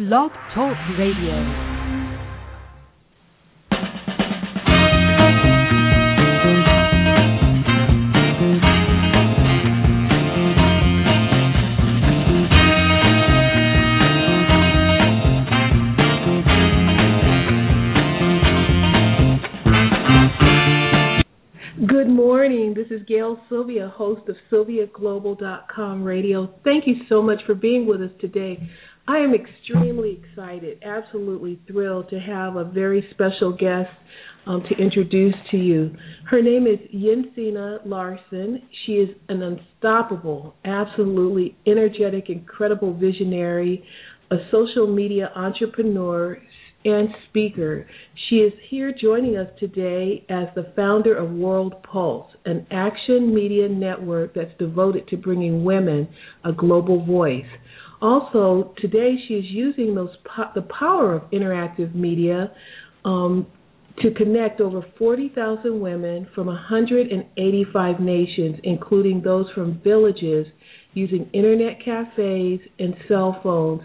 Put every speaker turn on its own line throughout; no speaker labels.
Blog Talk Radio.
Good morning. This is Gail Sylvia, host of SylviaGlobal.com radio. Thank you so much for being with us today. I am extremely excited, absolutely thrilled to have a very special guest um, to introduce to you. Her name is Jensine Larsen. She is an unstoppable, absolutely energetic, incredible visionary, a social media entrepreneur, and speaker. She is here joining us today as the founder of World Pulse, an action media network that's devoted to bringing women a global voice. Also, today she is using those po- the power of interactive media um, to connect over 40,000 women from 185 nations, including those from villages, using internet cafes and cell phones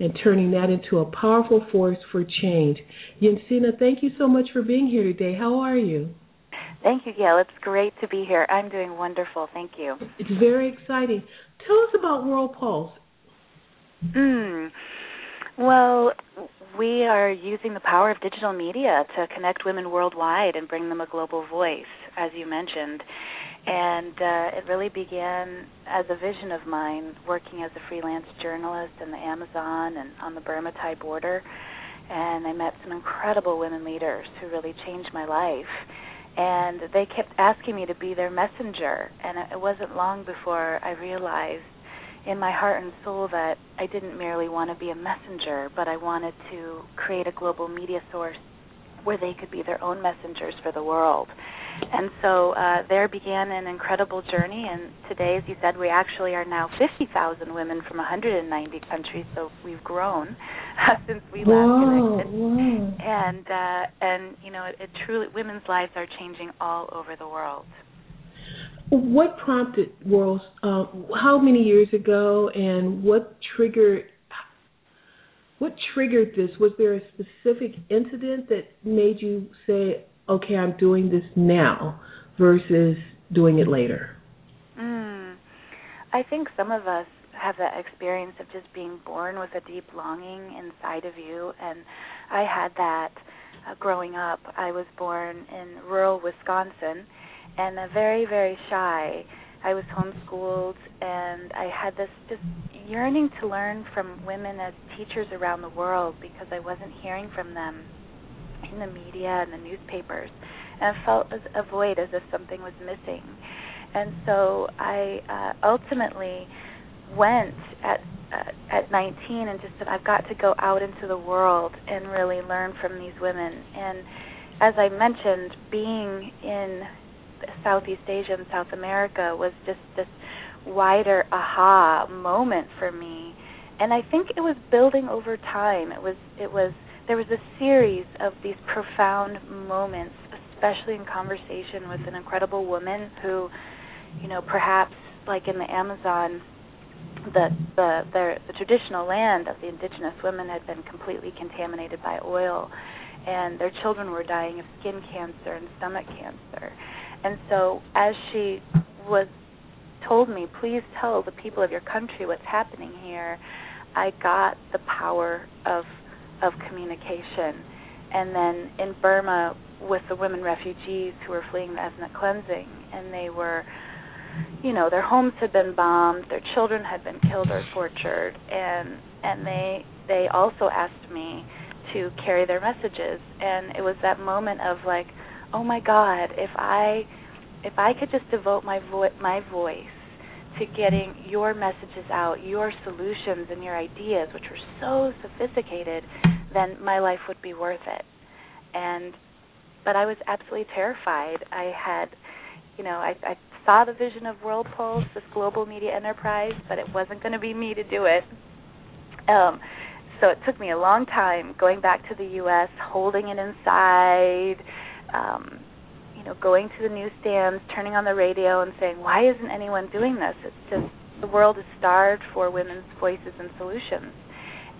and turning that into a powerful force for change. Jensine, thank you so much for being here today. How are you?
Thank you, Gail. It's great to be here. I'm doing wonderful. Thank you.
It's very exciting. Tell us about World Pulse.
Mm. Well, we are using the power of digital media to connect women worldwide and bring them a global voice, as you mentioned. And uh, it really began as a vision of mine, working as a freelance journalist in the Amazon and on the Burma Thai border. And I met some incredible women leaders who really changed my life. And they kept asking me to be their messenger. And it wasn't long before I realized in my heart and soul that I didn't merely want to be a messenger, but I wanted to create a global media source where they could be their own messengers for the world. And so uh, there began an incredible journey. And today, as you said, we actually are now 50,000 women from 190 countries. So we've grown since we last connected.
whoa.
And uh, and you know, it, it truly women's lives are changing all over the world.
What prompted World? Uh, how many years ago, and what triggered? What triggered this? Was there a specific incident that made you say, "Okay, I'm doing this now," versus doing it later?
Mm. I think some of us have that experience of just being born with a deep longing inside of you, and I had that uh, growing up. I was born in rural Wisconsin, and uh, very, very shy. I was homeschooled, and I had this just yearning to learn from women as teachers around the world because I wasn't hearing from them in the media and the newspapers, and I felt as a void, as if something was missing. And so I uh, ultimately went at uh, at 19 and just said I've got to go out into the world and really learn from these women. And as I mentioned, being in Southeast Asia and South America was just this wider aha moment for me. And I think it was building over time. It was it was there was a series of these profound moments, especially in conversation with an incredible woman who, you know, perhaps like in the Amazon the the the, the traditional land of the indigenous women had been completely contaminated by oil and their children were dying of skin cancer and stomach cancer. And so as she was told me, please tell the people of your country what's happening here, I got the power of of communication. And then in Burma with the women refugees who were fleeing the ethnic cleansing and they were you know their homes had been bombed their children had been killed or tortured and and they they also asked me to carry their messages and it was that moment of like oh my god if i if i could just devote my vo- my voice to getting your messages out your solutions and your ideas which were so sophisticated then my life would be worth it and but i was absolutely terrified i had you know i i saw the vision of World Pulse, this global media enterprise, but it wasn't going to be me to do it. Um, so it took me a long time going back to the U.S., holding it inside, um, you know, going to the newsstands, turning on the radio, and saying, "Why isn't anyone doing this?" It's just the world is starved for women's voices and solutions.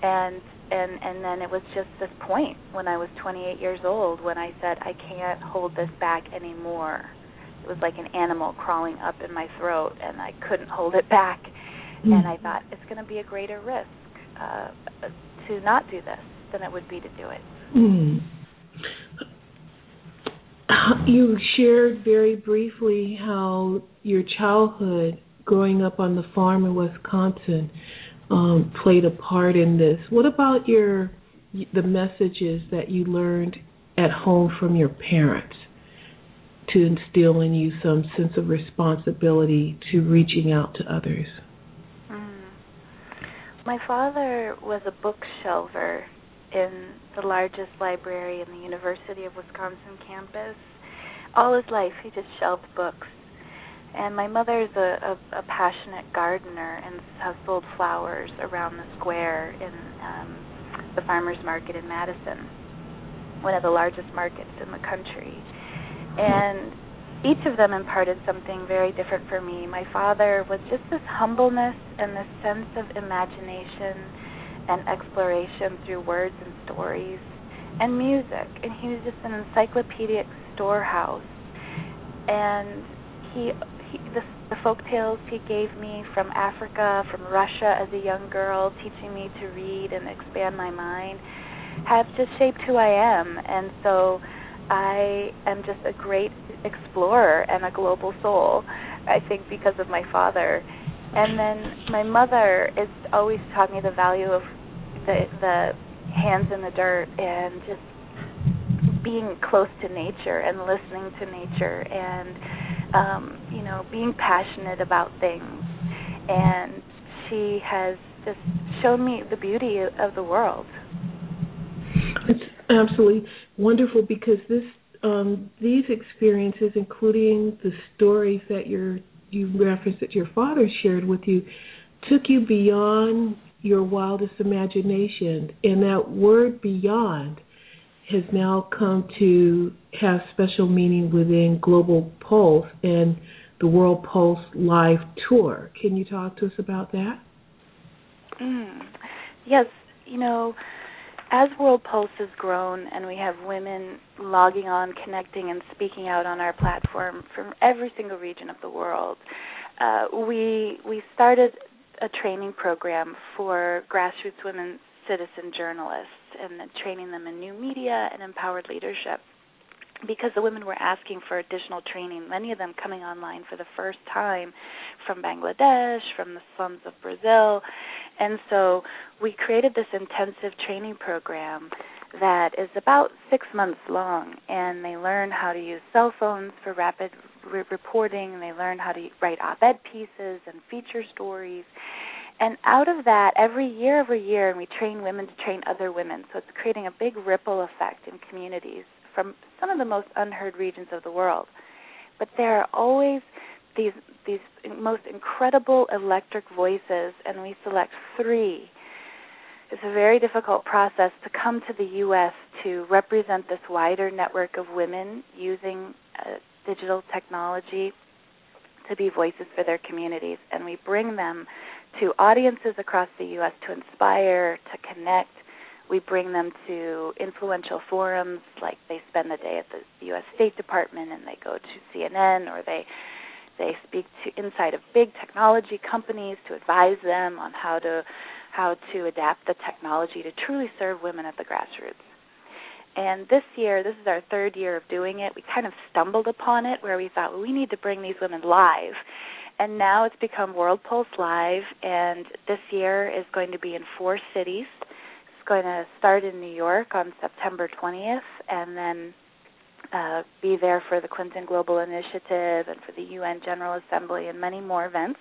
and and and then it was just this point when I was 28 years old when I said I can't hold this back anymore. It was like an animal crawling up in my throat, and I couldn't hold it back. Mm. And I thought it's going to be a greater risk uh, to not do this than it would be to do it.
Mm. You shared very briefly how your childhood growing up on the farm in Wisconsin um, played a part in this. What about your the messages that you learned at home from your parents to instill in you some sense of responsibility to reaching out to others?
Mm. My father was a bookshelver in the largest library in the University of Wisconsin campus. All his life, he just shelved books and my mother is a, a, a passionate gardener and has sold flowers around the square in um, the farmers market in Madison, one of the largest markets in the country. And each of them imparted something very different for me. My father was just this humbleness and this sense of imagination and exploration through words and stories and music. And he was just an encyclopedic storehouse. And he he, the, the folk tales he gave me from Africa, from Russia as a young girl, teaching me to read and expand my mind, have just shaped who I am. And so I am just a great explorer and a global soul, I think, because of my father. And then my mother is always taught me the value of the the hands in the dirt and just being close to nature and listening to nature and um, you know, being passionate about things. And she has just shown me the beauty of the world.
It's absolutely wonderful because this um, these experiences, including the stories that your you referenced that your father shared with you, took you beyond your wildest imagination. And that word beyond has now come to have special meaning within Global Pulse and the World Pulse Live Tour. Can you talk to us about that?
Mm. Yes, you know, as World Pulse has grown and we have women logging on, connecting, and speaking out on our platform from every single region of the world, uh, we we started a training program for grassroots women citizen journalists and training them in new media and empowered leadership. Because the women were asking for additional training, many of them coming online for the first time from Bangladesh, from the slums of Brazil. And so we created this intensive training program that is about six months long, and they learn how to use cell phones for rapid re- reporting, they learn how to write op ed pieces and feature stories and out of that, every year, every year, and we train women to train other women. So it's creating a big ripple effect in communities from some of the most unheard regions of the world. But there are always these these most incredible electric voices, and we select three. It's a very difficult process to come to the U.S. to represent this wider network of women using uh, digital technology to be voices for their communities, and we bring them to audiences across the U.S. to inspire, to connect. We bring them to influential forums, like they spend the day at the U.S. State Department and they go to CNN, or they they speak to inside of big technology companies to advise them on how to how to adapt the technology to truly serve women at the grassroots. And this year, this is our third year of doing it. We kind of stumbled upon it where we thought well, we need to bring these women live and now it's become World Pulse Live, and this year is going to be in four cities. It's going to start in New York on September 20th, and then uh, be there for the Clinton Global Initiative and for the UN General Assembly and many more events.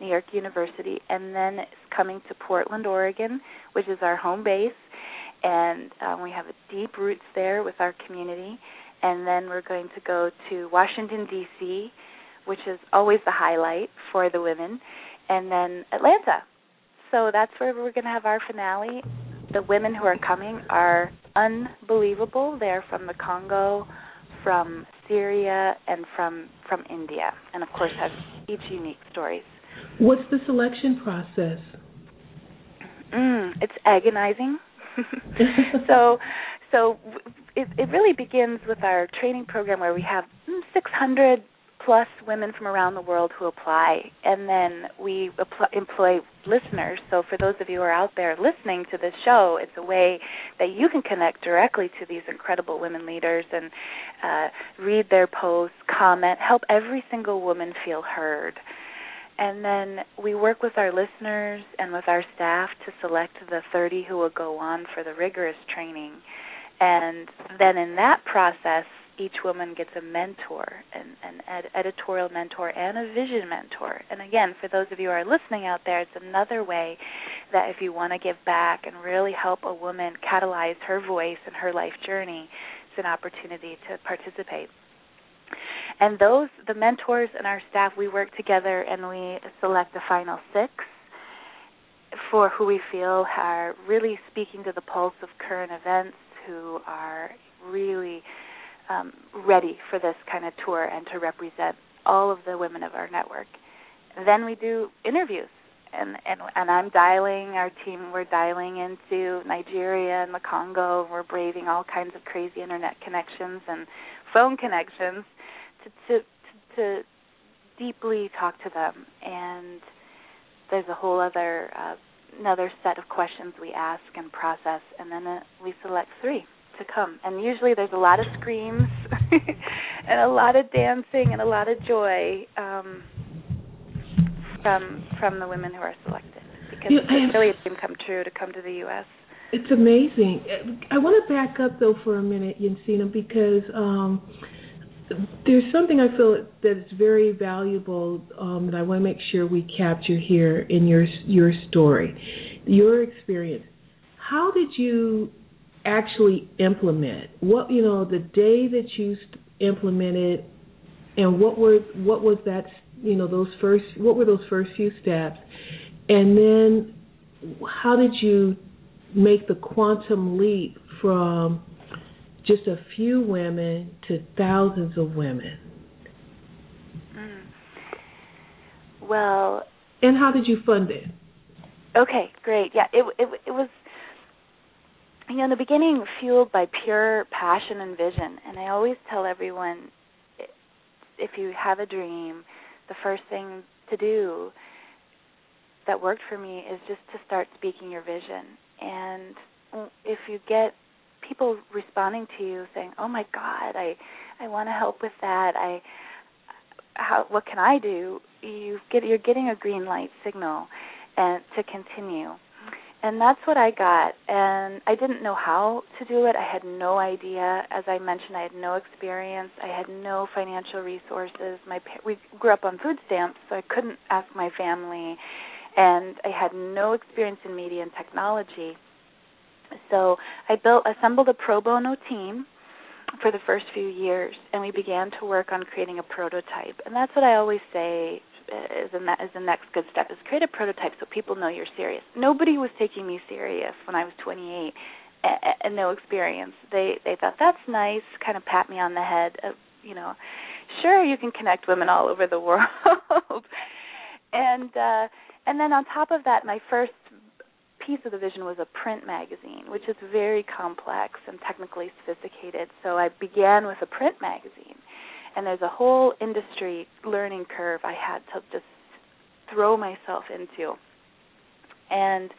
New York University, and then it's coming to Portland, Oregon, which is our home base, and um, we have a deep roots there with our community. And then we're going to go to Washington D.C which is always the highlight for the women, and then Atlanta. So that's where we're going to have our finale. The women who are coming are unbelievable. They're from the Congo, from Syria, and from from India, and of course have each unique stories.
What's the selection process?
Mm, it's agonizing. so, so it, it really begins with our training program where we have mm, 600 plus women from around the world who apply, and then we employ listeners. So, for those of you who are out there listening to this show, it's a way that you can connect directly to these incredible women leaders and uh, read their posts, comment, help every single woman feel heard. And then we work with our listeners and with our staff to select the 30 who will go on for the rigorous training. And then in that process, each woman gets a mentor, an, an ed- editorial mentor, and a vision mentor. And again, for those of you who are listening out there, it's another way that if you want to give back and really help a woman catalyze her voice and her life journey, it's an opportunity to participate. And those, the mentors and our staff, we work together and we select the final six for who we feel are really speaking to the pulse of current events, who are really um, ready for this kind of tour and to represent all of the women of our network. Then we do interviews, and and and I'm dialing our team. We're dialing into Nigeria and the Congo. We're braving all kinds of crazy internet connections and phone connections to to to, to deeply talk to them. And there's a whole other uh, another set of questions we ask and process, and then uh, we select three to come. And usually there's a lot of screams and a lot of dancing and a lot of joy um, from from the women who are selected because you it's really a dream come true to come to the U.S.
It's amazing. I want to back up though for a minute, Jensine, because um, there's something I feel that is very valuable um, that I want to make sure we capture here in your your story, your experience. How did you actually implement? What you know, the day that you implemented, and what were what was that? You know, those first what were those first few steps, and then how did you make the quantum leap from just a few women to thousands of women?
Mm. Well,
and how did you fund it?
Okay, great. Yeah, it it it was you know, in the beginning, fueled by pure passion and vision. And I always tell everyone if you have a dream, the first thing to do that worked for me is just to start speaking your vision. And if you get people responding to you saying, "Oh my God, I I want to help with that. I how what can I do?" You get you're getting a green light signal and to continue and that's what I got. And I didn't know how to do it. I had no idea. As I mentioned, I had no experience. I had no financial resources. My we grew up on food stamps, so I couldn't ask my family, and I had no experience in media and technology. So I built, assembled a pro bono team for the first few years, and we began to work on creating a prototype. And that's what I always say is the, is the next good step is create a prototype so people know you're serious. Nobody was taking me serious when I was 28 and no experience. They they thought that's nice, kind of pat me on the head, uh, you know. Sure, you can connect women all over the world. and uh and then on top of that, my first piece of the vision was a print magazine, which is very complex and technically sophisticated. So I began with a print magazine and there's a whole industry learning curve I had to just throw myself into. And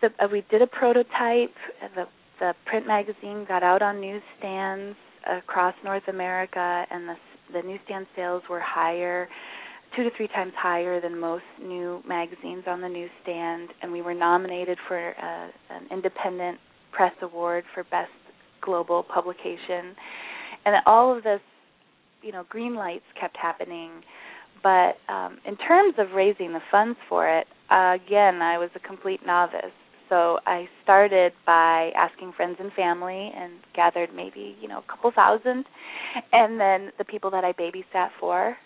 the, uh, we did a prototype. The the print magazine got out on newsstands across North America, and the the newsstand sales were higher, two to three times higher than most new magazines on the newsstand. And we were nominated for uh, an independent press award for best global publication. And all of this you know green lights kept happening. But um in terms of raising the funds for it uh, again i was a complete novice. So i started by asking friends and family and gathered maybe you know a couple thousand. And then the people that i babysat for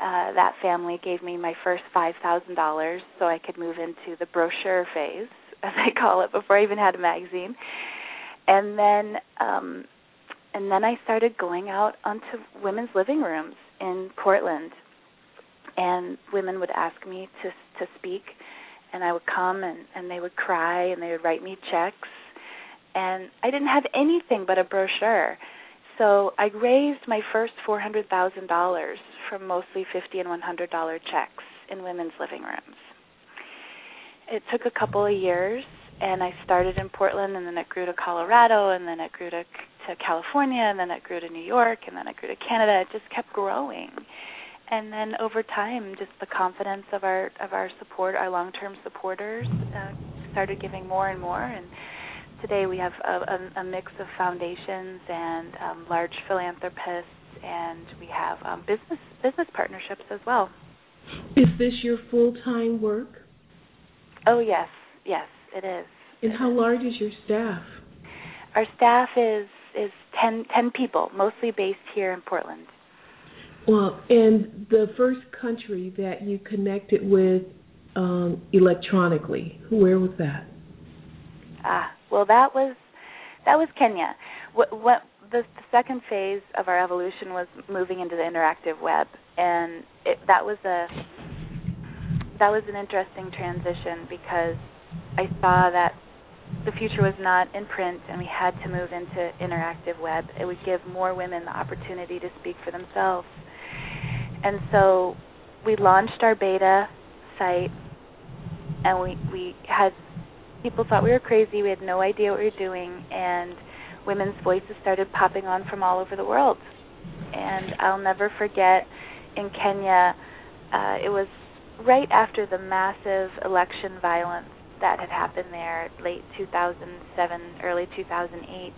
uh that family gave me my first five thousand dollars so i could move into the brochure phase as i call it before i even had a magazine. And then um and then I started going out onto women's living rooms in Portland, and women would ask me to to speak, and I would come and and they would cry and they would write me checks and I didn't have anything but a brochure. So I raised my first $400,000 from mostly 50 and $100 checks in women's living rooms. It took a couple of years and I started in Portland and then it grew to Colorado and then it grew to to California and then it grew to New York and then it grew to Canada. It just kept growing and then over time, just the confidence of our of our support, our long-term supporters, uh, started giving more and more. And today we have a, a, a mix of foundations and um, large philanthropists, and we have um, business business partnerships as well.
Is this your full-time work?
Oh yes, yes, it is.
And how large is your staff?
Our staff is is 10, 10 people, mostly based here in Portland.
Well, and the first country that you connected with um, electronically, where was that?
Ah, well, that was that was Kenya. What, what the, the second phase of our evolution was moving into the interactive web, and it, that was a that was an interesting transition because I saw that the future was not in print and we had to move into interactive web. It would give more women the opportunity to speak for themselves and so we launched our beta site and we we had people thought we were crazy we had no idea what we were doing and women's voices started popping on from all over the world and i'll never forget in kenya uh, it was right after the massive election violence that had happened there late 2007 early 2008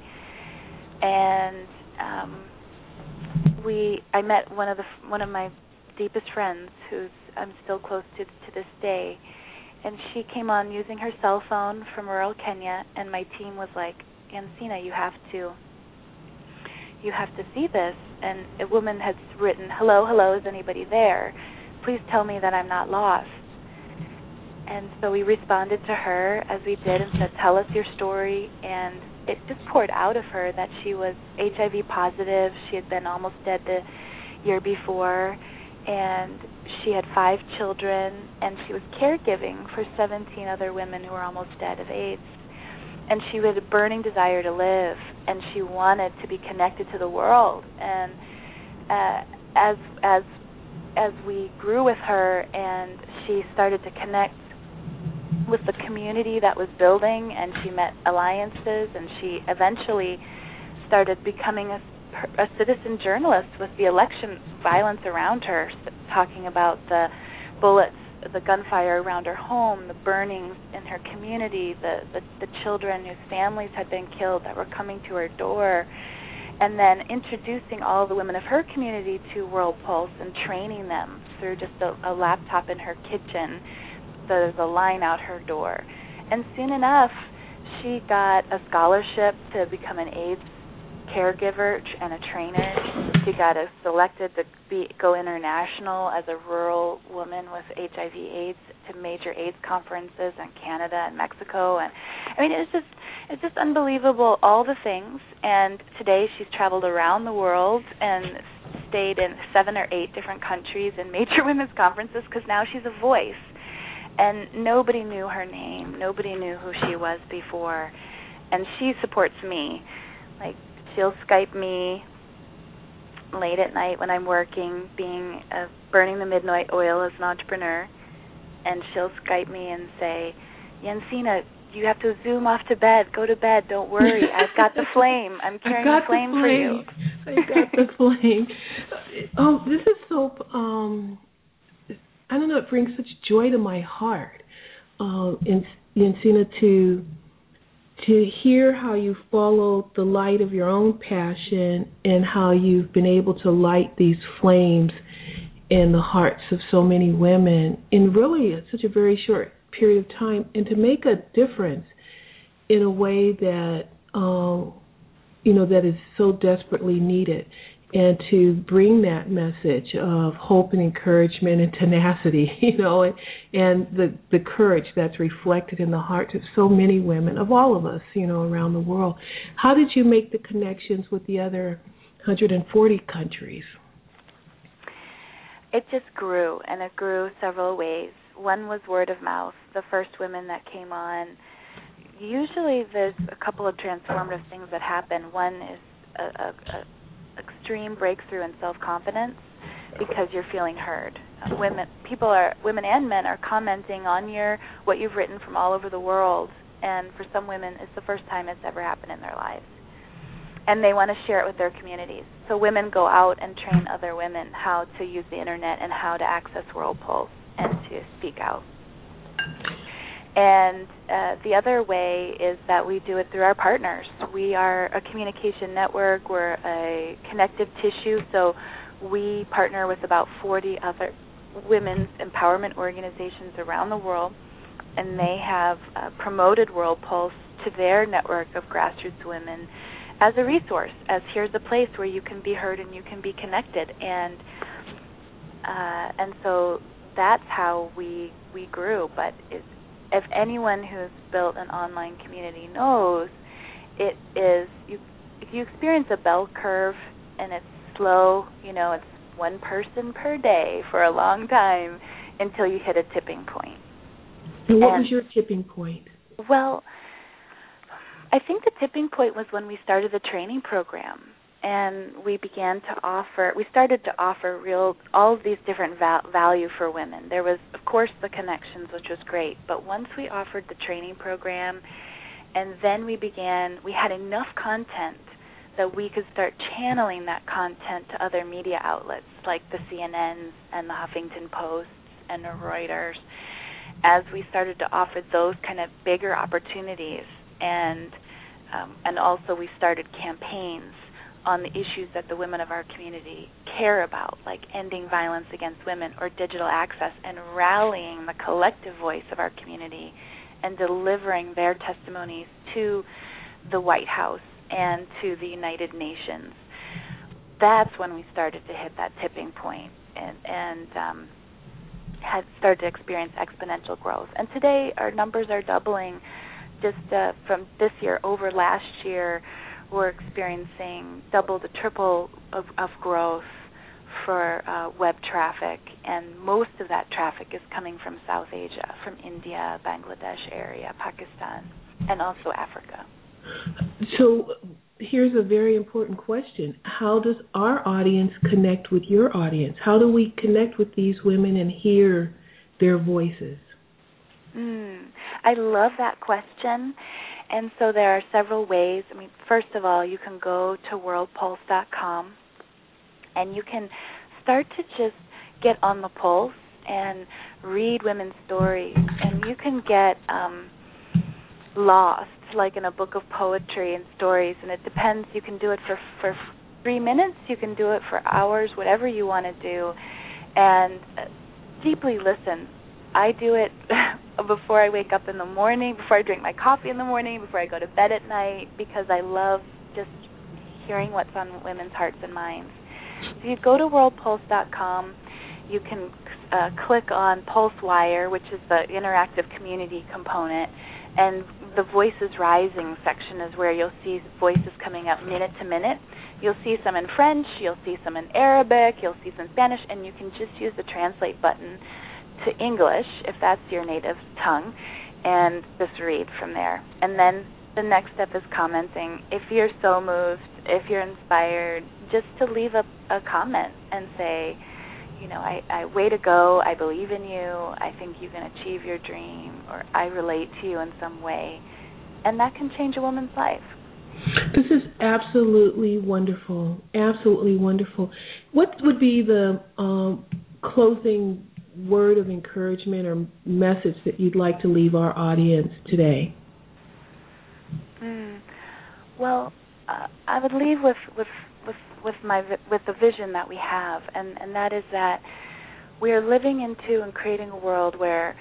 and um we I met one of the one of my deepest friends who's I'm still close to to this day. And she came on using her cell phone from rural Kenya and my team was like Jensine you have to you have to see this. And a woman had written hello hello is anybody there? Please tell me that I'm not lost and so we responded to her as we did and said tell us your story and it just poured out of her that she was HIV positive. She had been almost dead the year before, and she had five children, and she was caregiving for 17 other women who were almost dead of AIDS. And she had a burning desire to live, and she wanted to be connected to the world. And uh, as as as we grew with her, and she started to connect with the community that was building, and she met alliances, and she eventually started becoming a, a citizen journalist with the election violence around her, talking about the bullets, the gunfire around her home, the burnings in her community, the, the the children whose families had been killed that were coming to her door, and then introducing all the women of her community to World Pulse and training them through just a, a laptop in her kitchen there's a line out her door. And soon enough, she got a scholarship to become an AIDS caregiver and a trainer. She got a, selected to be, go international as a rural woman with HIV/AIDS to major AIDS conferences in Canada and Mexico. And I mean, it's just it's just unbelievable all the things. And today she's traveled around the world and stayed in seven or eight different countries in major women's conferences because now she's a voice and nobody knew her name. Nobody knew who she was before. And she supports me. Like she'll Skype me late at night when I'm working, being uh, burning the midnight oil as an entrepreneur, and she'll Skype me and say, "Jensine, you have to zoom off to bed. Go to bed. Don't worry. I've got the flame. I'm carrying
the
flame,
the flame,
for you."
I got the flame. Oh, this is so um I don't know, it brings such joy to my heart, um, in Jensine, to to hear how you followed the light of your own passion and how you've been able to light these flames in the hearts of so many women in really such a very short period of time, and to make a difference in a way that um, you know that is so desperately needed and to bring that message of hope and encouragement and tenacity, you know, and, and the the courage that's reflected in the hearts of so many women, of all of us, you know, around the world. How did you make the connections with the other 140 countries?
it just grew, and it grew several ways. One was word of mouth. The first women that came on, usually there's a couple of transformative things that happen. One is a, a, a extreme breakthrough in self confidence because you're feeling heard. Women, people are women and men are commenting on your what you've written from all over the world, and for some women, it's the first time it's ever happened in their lives and they want to share it with their communities. So women go out and train other women how to use the internet and how to access Pulse and to speak out. And uh, the other way is that we do it through our partners. We are a communication network. We're a connective tissue. So we partner with about 40 other women's empowerment organizations around the world, and they have uh, promoted World Pulse to their network of grassroots women as a resource, as here's a place where you can be heard and you can be connected, and uh, and so that's how we we grew. But it, if anyone who's built an online community knows, it is you if you experience a bell curve and it's slow, you know, it's one person per day for a long time until you hit a tipping point.
And what and, was your tipping point?
Well, I think the tipping point was when we started the training program and we began to offer we started to offer real all of these different val- value for women. There was of course the connections which was great, but once we offered the training program and then we began we had enough content that we could start channeling that content to other media outlets like the CNNs and the Huffington Posts and the Reuters as we started to offer those kind of bigger opportunities and um, and also we started campaigns on the issues that the women of our community care about, like ending violence against women or digital access, and rallying the collective voice of our community and delivering their testimonies to the White House and to the United Nations. That's when we started to hit that tipping point and, and um, had started to experience exponential growth. And today our numbers are doubling just uh, from this year over last year, we're experiencing double to triple of, of growth for uh, web traffic, and most of that traffic is coming from South Asia, from India, Bangladesh area, Pakistan, and also Africa.
So here's a very important question. How does our audience connect with your audience? How do we connect with these women and hear their voices?
Mm, I love that question. And so there are several ways. I mean, first of all, you can go to worldpulse.com and you can start to just get on the pulse and read women's stories. And you can get um, lost, like in a book of poetry and stories. And it depends. You can do it for for three minutes. You can do it for hours, whatever you want to do, and uh, deeply listen. I do it before I wake up in the morning, before I drink my coffee in the morning, before I go to bed at night, because I love just hearing what's on women's hearts and minds. So you go to worldpulse.com, you can uh, click on Pulse Wire, which is the interactive community component, and the Voices Rising section is where you'll see voices coming up minute to minute. You'll see some in French, you'll see some in Arabic, you'll see some Spanish, and you can just use the translate button to English, if that's your native tongue, and just read from there. And then the next step is commenting. If you're so moved, if you're inspired, just to leave a, a comment and say, you know, I, I way to go, I believe in you, I think you can achieve your dream, or I relate to you in some way. And that can change a woman's life.
This is absolutely wonderful. Absolutely wonderful. What would be the um, closing word of encouragement or message that you'd like to leave our audience today?
Mm. Well, uh, I would leave with with with with my with the vision that we have, and and that is that we are living into and creating a world where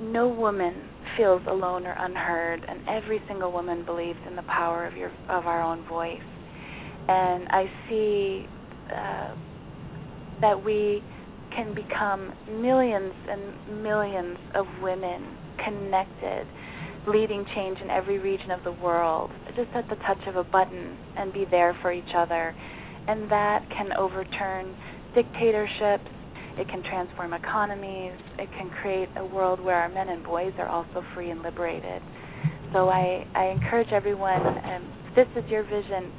no woman feels alone or unheard, and every single woman believes in the power of your of our own voice. And I see uh, that we can become millions and millions of women connected, leading change in every region of the world, just at the touch of a button, and be there for each other. And that can overturn dictatorships. It can transform economies. It can create a world where our men and boys are also free and liberated. So I, I encourage everyone, um, this is your vision,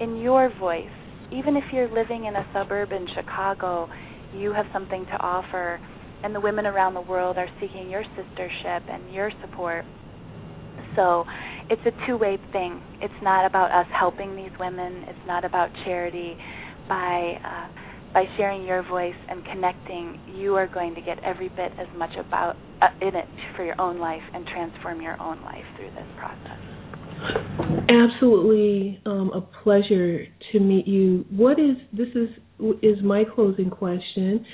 in your voice. Even if you're living in a suburb in Chicago, you have something to offer, and the women around the world are seeking your sistership and your support. So it's a two way thing. It's not about us helping these women, it's not about charity. By uh, by sharing your voice and connecting, you are going to get every bit as much about uh, in it for your own life and transform your own life through this process.
Absolutely, um, a pleasure to meet you. What is this is is my closing question,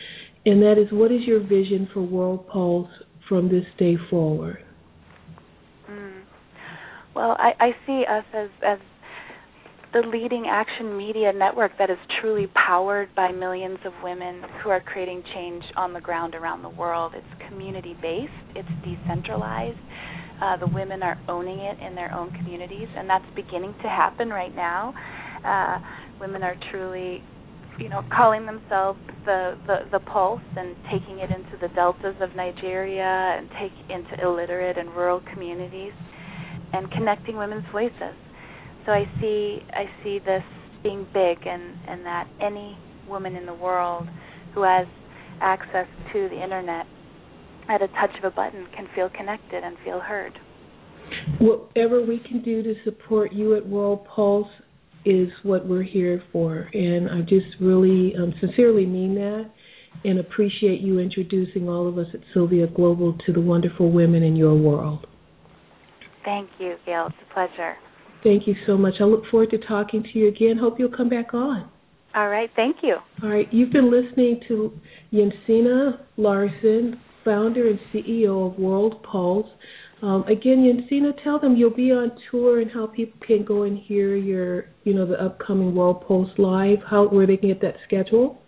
and that is, what is your vision for World Pulse from this day forward?
Mm. Well, I, I see us as as the leading action media network that is truly powered by millions of women who are creating change on the ground around the world. It's community based, it's decentralized. Uh, the women are owning it in their own communities, and that's beginning to happen right now. Uh, women are truly, you know, calling themselves the, the the pulse and taking it into the deltas of Nigeria and take into illiterate and rural communities and connecting women's voices so I see I see this being big and and that any woman in the world who has access to the internet at a touch of a button can feel connected and feel heard.
Whatever we can do to support you at World Pulse is what we're here for, and I just really um, sincerely mean that and appreciate you introducing all of us at Sylvia Global to the wonderful women in your world.
Thank you, Gail. It's a pleasure.
Thank you so much. I look forward to talking to you again. Hope you'll come back on.
All right. Thank you.
All right. You've been listening to Jensine Larsen, founder and CEO of World Pulse. Um, again, Jensine, tell them you'll be on tour and how people can go and hear your, you know, the upcoming World Pulse live. How where they can get that schedule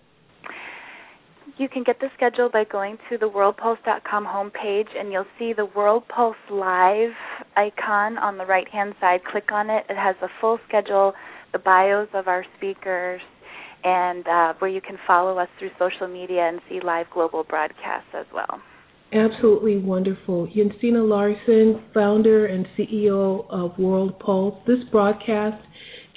you can get the schedule by going to the worldpulse.com homepage and you'll see the World Pulse Live icon on the right hand side. Click on it. It has the full schedule, the bios of our speakers, and uh, where you can follow us through social media and see live global broadcasts as well.
Absolutely wonderful. Jensine Larsen, founder and CEO of World Pulse. This broadcast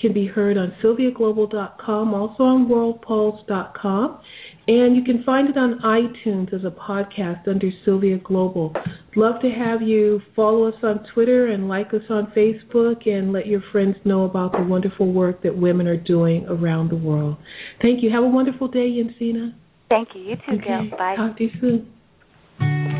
can be heard on sylviaglobal.com, also on worldpulse.com. And you can find it on iTunes as a podcast under Sylvia Global. Love to have you follow us on Twitter and like us on Facebook and let your friends know about the wonderful work that women are doing around the world. Thank you. Have a wonderful day, Jensine.
Thank you. You too,
okay.
Gail. Bye.
Talk to you soon.